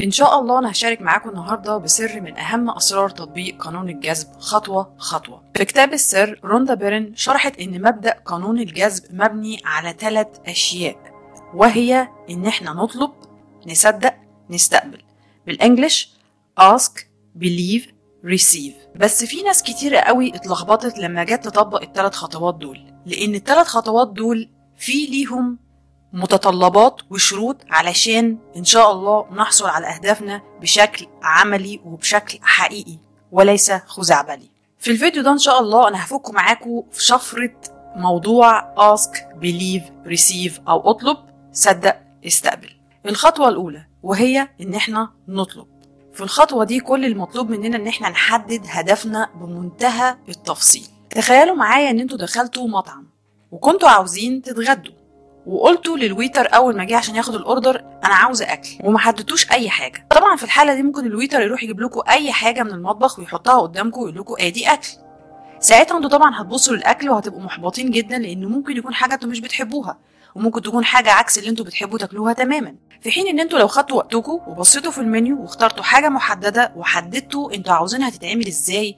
إن شاء الله أنا هشارك معاكم النهاردة بسر من أهم أسرار تطبيق قانون الجذب خطوة خطوة. في كتاب السر روندا بيرن شرحت إن مبدأ قانون الجذب مبني على ثلاث أشياء وهي إن إحنا نطلب نصدق نستقبل. بالإنجلش ask believe receive. بس في ناس كتيرة قوي اتلخبطت لما جت تطبق الثلاث خطوات دول لأن الثلاث خطوات دول في ليهم متطلبات وشروط علشان إن شاء الله نحصل على أهدافنا بشكل عملي وبشكل حقيقي وليس خزعبلي. في الفيديو ده إن شاء الله أنا هفك معاكم في شفرة موضوع ask believe receive أو اطلب. صدق استقبل. الخطوة الأولى وهي إن إحنا نطلب. في الخطوة دي كل المطلوب مننا إن إحنا نحدد هدفنا بمنتهى التفصيل. تخيلوا معايا إن أنتوا دخلتوا مطعم وكنتوا عاوزين تتغدوا. وقلتوا لل waiter أول ما جه عشان ياخد ال order أنا عاوزة أكل وما حددتوش أي حاجة. طبعا في الحالة دي ممكن ال waiter يروح يجيب لكم أي حاجة من المطبخ ويحطها قدامكم ويقول لكم ادي أكل. ساعتها أنتوا طبعا هتبصوا للأكل وهتبقوا محبطين جدا لأنه ممكن يكون حاجة أنتوا مش بتحبوها وممكن تكون حاجة عكس اللي أنتوا بتحبوا تاكلوها تماما. في حين إن أنتوا لو خدتوا وقتكم وبصيتوا في المنيو واخترتوا حاجة محددة وحددتوا أنتوا عاوزينها تتعمل إزاي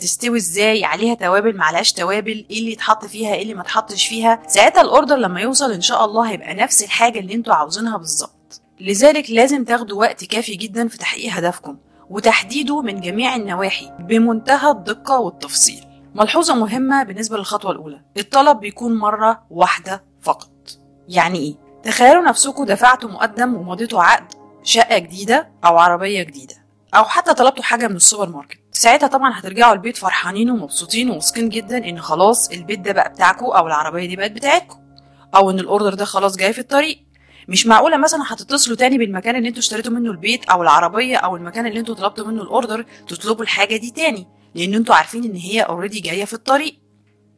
تستوي إزاي؟ عليها توابل معلهاش توابل. إيه اللي يتحط فيها؟ إيه اللي ما تحطش فيها؟ ساعتها الأوردر لما يوصل إن شاء الله هيبقى نفس الحاجة اللي أنتوا عاوزينها بالظبط. لذلك لازم تاخدوا وقت كافي جدا في تحقيق هدفكم وتحديده من جميع النواحي بمنتهى الدقة والتفصيل. ملحوظة مهمة بالنسبة للخطوة الأولى الطلب بيكون مرة واحدة فقط. يعني إيه؟ تخيلوا نفسكم دفعتوا مقدم ومضيتوا عقد شقة جديدة أو عربية جديدة أو حتى طلبتوا حاجة من السوبر ماركت. ساعتها طبعا هترجعوا البيت فرحانين ومبسوطين وواثقين جدا إن خلاص البيت ده بقى بتاعكم أو العربية دي بقت بتاعتكم أو إن الأوردر ده خلاص جاي في الطريق. مش معقولة مثلا هتتصلوا تاني بالمكان اللي أنتوا اشتريتوا منه البيت أو العربية أو المكان اللي أنتوا طلبتوا منه الأوردر تطلبوا الحاجة دي تاني لأن أنتوا عارفين إن هي already جاية في الطريق.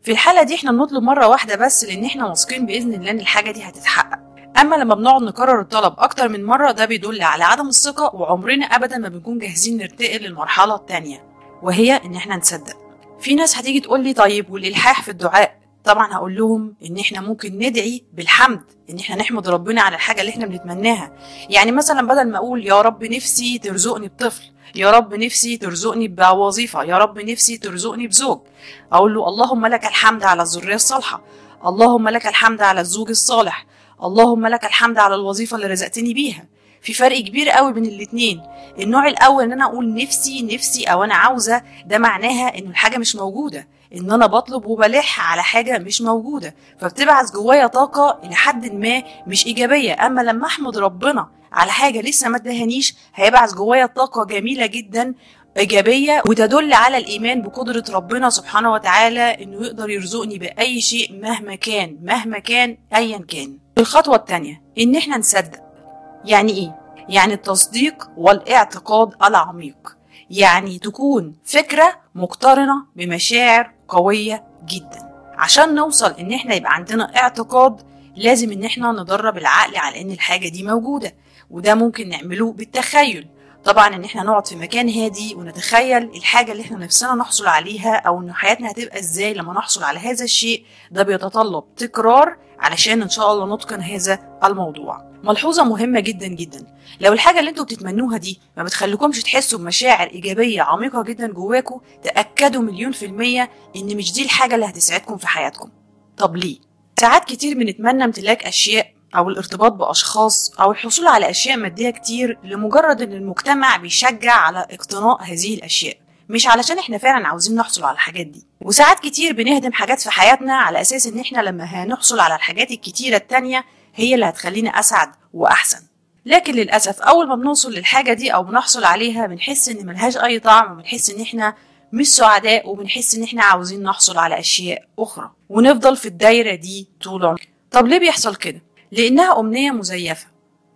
في الحالة دي إحنا بنطلب مرة واحدة بس لأن إحنا واثقين بإذن الله إن الحاجة دي هتتحقق. أما لما بنقعد نكرر الطلب أكتر من مرة ده بيدل على عدم الثقة وعمرنا ابدا ما بنكون جاهزين نرتقل للمرحلة التانية. وهي إن إحنا نصدق. في ناس هتيجي تقول لي طيب والإلحاح في الدعاء؟ طبعا هقول لهم إن إحنا ممكن ندعي بالحمد إن إحنا نحمد ربنا على الحاجة اللي إحنا بنتمناها. يعني مثلا بدل ما أقول يا رب نفسي ترزقني بطفل يا رب نفسي ترزقني بوظيفة يا رب نفسي ترزقني بزوج أقول له اللهم لك الحمد على الذرية الصالحة اللهم لك الحمد على الزوج الصالح اللهم لك الحمد على الوظيفة اللي رزقتني بيها. في فرق كبير قوي بين الاتنين. النوع الأول إن أنا أقول نفسي نفسي أو أنا عاوزة ده معناها إن الحاجة مش موجودة. إن أنا بطلب وبلح على حاجة مش موجودة. فبتبعث جوايا طاقة إلى حد ما مش إيجابية. أما لما أحمد ربنا على حاجة لسه ما ادهانيش هيبعث جوايا طاقة جميلة جدا إيجابية وتدل على الإيمان بقدرة ربنا سبحانه وتعالى إنه يقدر يرزقني بأي شيء مهما كان مهما كان ايا كان. الخطوة الثانية إن إحنا نصدق. يعني إيه؟ يعني التصديق والاعتقاد العميق. يعني تكون فكرة مقترنة بمشاعر قوية جدا. عشان نوصل إن إحنا يبقى عندنا اعتقاد لازم إن إحنا ندرب العقل على إن الحاجة دي موجودة وده ممكن نعمله بالتخيل. طبعا إن إحنا نقعد في مكان هادي ونتخيل الحاجة اللي إحنا نفسنا نحصل عليها أو إن حياتنا هتبقى إزاي لما نحصل على هذا الشيء ده بيتطلب تكرار علشان إن شاء الله نتقن هذا الموضوع. ملحوظة مهمة جدا جدا. لو الحاجة اللي أنتوا بتتمنوها دي ما بتخليكمش تحسوا بمشاعر إيجابية عميقة جدا جواكم تأكدوا مليون في المية إن مش دي الحاجة اللي هتسعدكم في حياتكم. طب ليه؟ ساعات كتير بنتمنى امتلاك أشياء أو الارتباط بأشخاص أو الحصول على أشياء مادية كتير لمجرد إن المجتمع بيشجع على اقتناء هذه الأشياء مش علشان إحنا فعلا عاوزين نحصل على الحاجات دي. وساعات كتير بنهدم حاجات في حياتنا على أساس إن إحنا لما هنحصل على الحاجات الكتيرة التانية هي اللي هتخلينا أسعد وأحسن. لكن للأسف أول ما بنوصل للحاجة دي أو بنحصل عليها بنحس إن ملهاش أي طعم وبنحس إن إحنا مش سعداء وبنحس إن إحنا عاوزين نحصل على أشياء أخرى. ونفضل في الدايرة دي طول عمرنا طب ليه بيحصل كده؟ لأنها أمنية مزيفة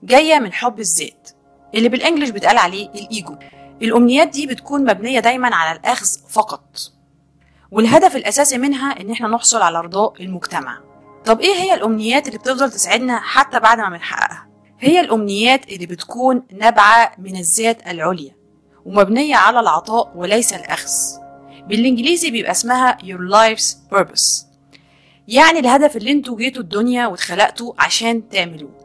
جاية من حب الذات. اللي بالإنجلش بيتقال عليه الإيجو. الأمنيات دي بتكون مبنية دايما على الأخذ فقط. والهدف الأساسي منها إن إحنا نحصل على رضاء المجتمع. طب إيه هي الأمنيات اللي بتفضل تسعدنا حتى بعد ما بنحققها؟ هي الأمنيات اللي بتكون نابعة من الذات العليا ومبنية على العطاء وليس الأخذ. بالإنجليزي بيبقى اسمها your life's purpose. يعني الهدف اللي أنتوا جيتوا الدنيا واتخلقتوا عشان تعملوه.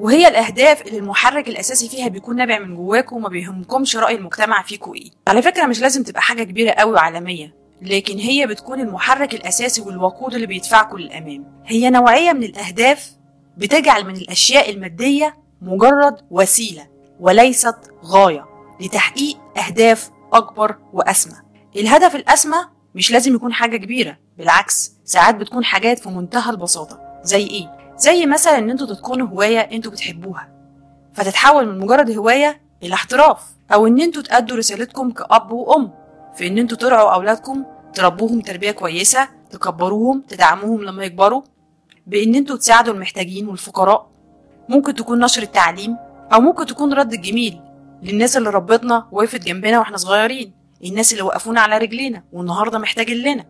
وهي الأهداف اللي المحرك الأساسي فيها بيكون نابع من جواكم وما بيهمكمش رأي المجتمع فيكم إيه. على فكرة مش لازم تبقى حاجة كبيرة قوي وعالمية. لكن هي بتكون المحرك الأساسي والوقود اللي بيدفعكم للأمام هي نوعية من الأهداف بتجعل من الأشياء المادية مجرد وسيلة وليست غاية لتحقيق أهداف أكبر وأسمى. الهدف الأسمى مش لازم يكون حاجة كبيرة بالعكس ساعات بتكون حاجات في منتهى البساطة. زي إيه؟ زي مثلا إن أنتوا تتقنوا هواية أنتوا بتحبوها فتتحول من مجرد هواية إلى احتراف أو إن أنتوا تأدوا رسالتكم كأب وأم في إن أنتوا ترعوا أولادكم تربوهم تربية كويسة تكبروهم تدعموهم لما يكبروا بإن أنتوا تساعدوا المحتاجين والفقراء. ممكن تكون نشر التعليم أو ممكن تكون رد الجميل للناس اللي ربتنا وقفت جنبنا وإحنا صغيرين الناس اللي وقفونا على رجلينا والنهاردة محتاجين لنا.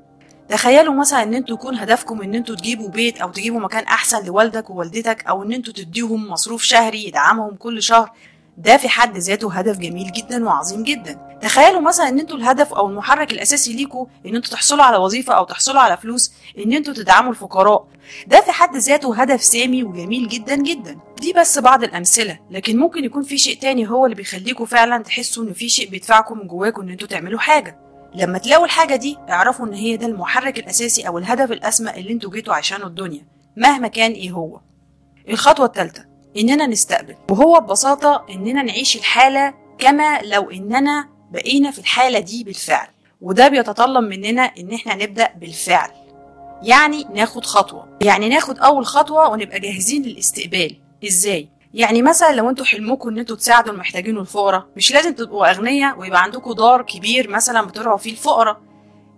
تخيلوا مثلا إن أنتوا يكون هدفكم إن أنتوا تجيبوا بيت أو تجيبوا مكان أحسن لوالدك ووالدتك أو إن أنتوا تديهم مصروف شهري يدعمهم كل شهر. ده في حد ذاته هدف جميل جدا وعظيم جدا. تخيلوا مثلا إن أنتوا الهدف أو المحرك الأساسي ليكوا إن أنتوا تحصلوا على وظيفة أو تحصلوا على فلوس إن أنتوا تدعموا الفقراء. ده في حد ذاته هدف سامي وجميل جدا جدا. دي بس بعض الأمثلة لكن ممكن يكون في شيء تاني هو اللي بيخليكوا فعلا تحسوا إن في شيء بيدفعكم من جواكم إن أنتوا تعملوا حاجة. لما تلاقوا الحاجة دي اعرفوا إن هي ده المحرك الأساسي أو الهدف الأسمى اللي أنتوا جيتوا عشانه الدنيا مهما كان إيه هو. الخطوة الثالثة إننا نستقبل. وهو ببساطة إننا نعيش الحالة كما لو إننا بقينا في الحالة دي بالفعل. وده بيتطلب مننا إن إحنا نبدأ بالفعل. يعني ناخد خطوة. يعني ناخد أول خطوة ونبقى جاهزين للاستقبال. إزاي؟ يعني مثلا لو أنتوا حلمكم إن أنتوا تساعدوا المحتاجين والفقراء مش لازم تبقوا أغنياء ويبقى عندكم دار كبير مثلا بترعوا فيه الفقراء.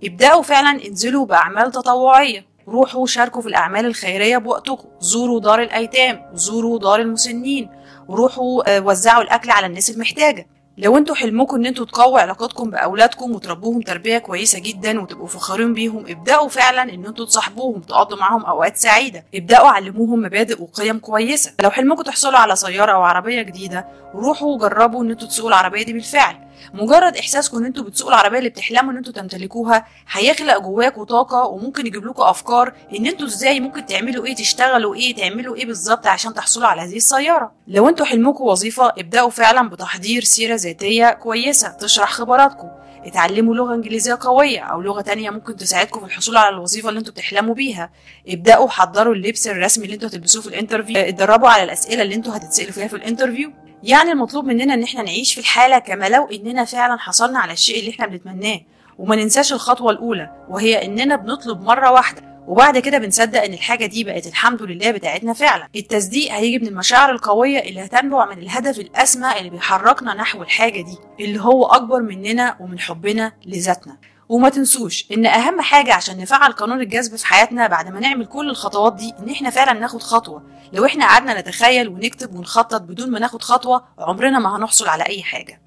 ابدأوا فعلا انزلوا بأعمال تطوعية. روحوا شاركوا في الأعمال الخيرية بوقتكم. زوروا دار الأيتام زوروا دار المسنين. وروحوا وزعوا الأكل على الناس المحتاجة. لو أنتوا حلمكم إن أنتوا تقووا علاقاتكم بأولادكم وتربوهم تربية كويسة جدا وتبقوا فخورين بيهم ابدأوا فعلا إن أنتوا تصاحبوهم تقضوا معاهم أوقات سعيدة. ابدأوا علموهم مبادئ وقيم كويسة. لو حلمكم تحصلوا على سيارة أو عربية جديدة روحوا جربوا إن أنتوا تسوقوا العربية دي بالفعل. مجرد احساسكم ان أنتوا بتسوقوا العربية اللي بتحلموا ان أنتوا تمتلكوها هيخلق جواكوا طاقة وممكن يجيب لكم أفكار إن أنتوا إزاي ممكن تعملوا إيه تشتغلوا إيه تعملوا إيه بالظبط عشان تحصلوا على هذه السيارة. لو أنتوا حلمكم وظيفة ابدأوا فعلا بتحضير سيرة ذاتية كويسة تشرح خبراتكم. اتعلموا لغة إنجليزية قوية أو لغة تانية ممكن تساعدكم في الحصول على الوظيفة اللي أنتوا بتحلموا بيها. ابدأوا حضروا اللبس الرسمي اللي أنتوا هتلبسوه في ال interview. اتدربوا على الأسئلة اللي أنتوا هتتسألوا فيها في ال interview. يعني المطلوب مننا إن إحنا نعيش في الحالة كما لو إننا فعلا حصلنا على الشيء اللي إحنا بنتمناه. وما ننساش الخطوة الأولى وهي إننا بنطلب مرة واحدة وبعد كده بنصدق إن الحاجة دي بقت الحمد لله بتاعتنا فعلا. التصديق هيجي من المشاعر القوية اللي هتنبع من الهدف الأسمى اللي بيحركنا نحو الحاجة دي اللي هو أكبر مننا ومن حبنا لذاتنا. وما تنسوش إن أهم حاجة عشان نفعل قانون الجذب في حياتنا بعد ما نعمل كل الخطوات دي إن إحنا فعلا ناخد خطوة. لو إحنا قعدنا نتخيل ونكتب ونخطط بدون ما ناخد خطوة عمرنا ما هنحصل على أي حاجة.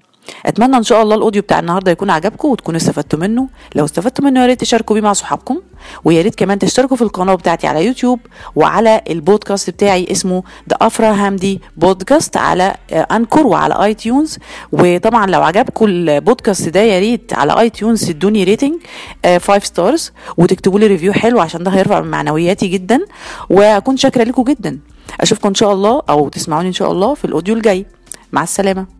أتمنى إن شاء الله ال audio بتاع النهارده يكون عجبكم وتكونوا استفدتوا منه. لو استفدتوا منه يا ريت تشاركوا بيه مع صحابكم ويا ريت كمان تشتركوا في القناة بتاعتي على يوتيوب وعلى البودكاست بتاعي اسمه The Afra Hamdy Podcast على Anchor وعلى iTunes وطبعا لو عجبكم البودكاست ده يا ريت على iTunes تدوني rating 5 stars وتكتبوا لي review حلو عشان ده هيرفع من معنوياتي جدا. وأكون شاكرة لكم جدا. أشوفكم إن شاء الله أو تسمعوني إن شاء الله في ال audio الجاي. مع السلامة.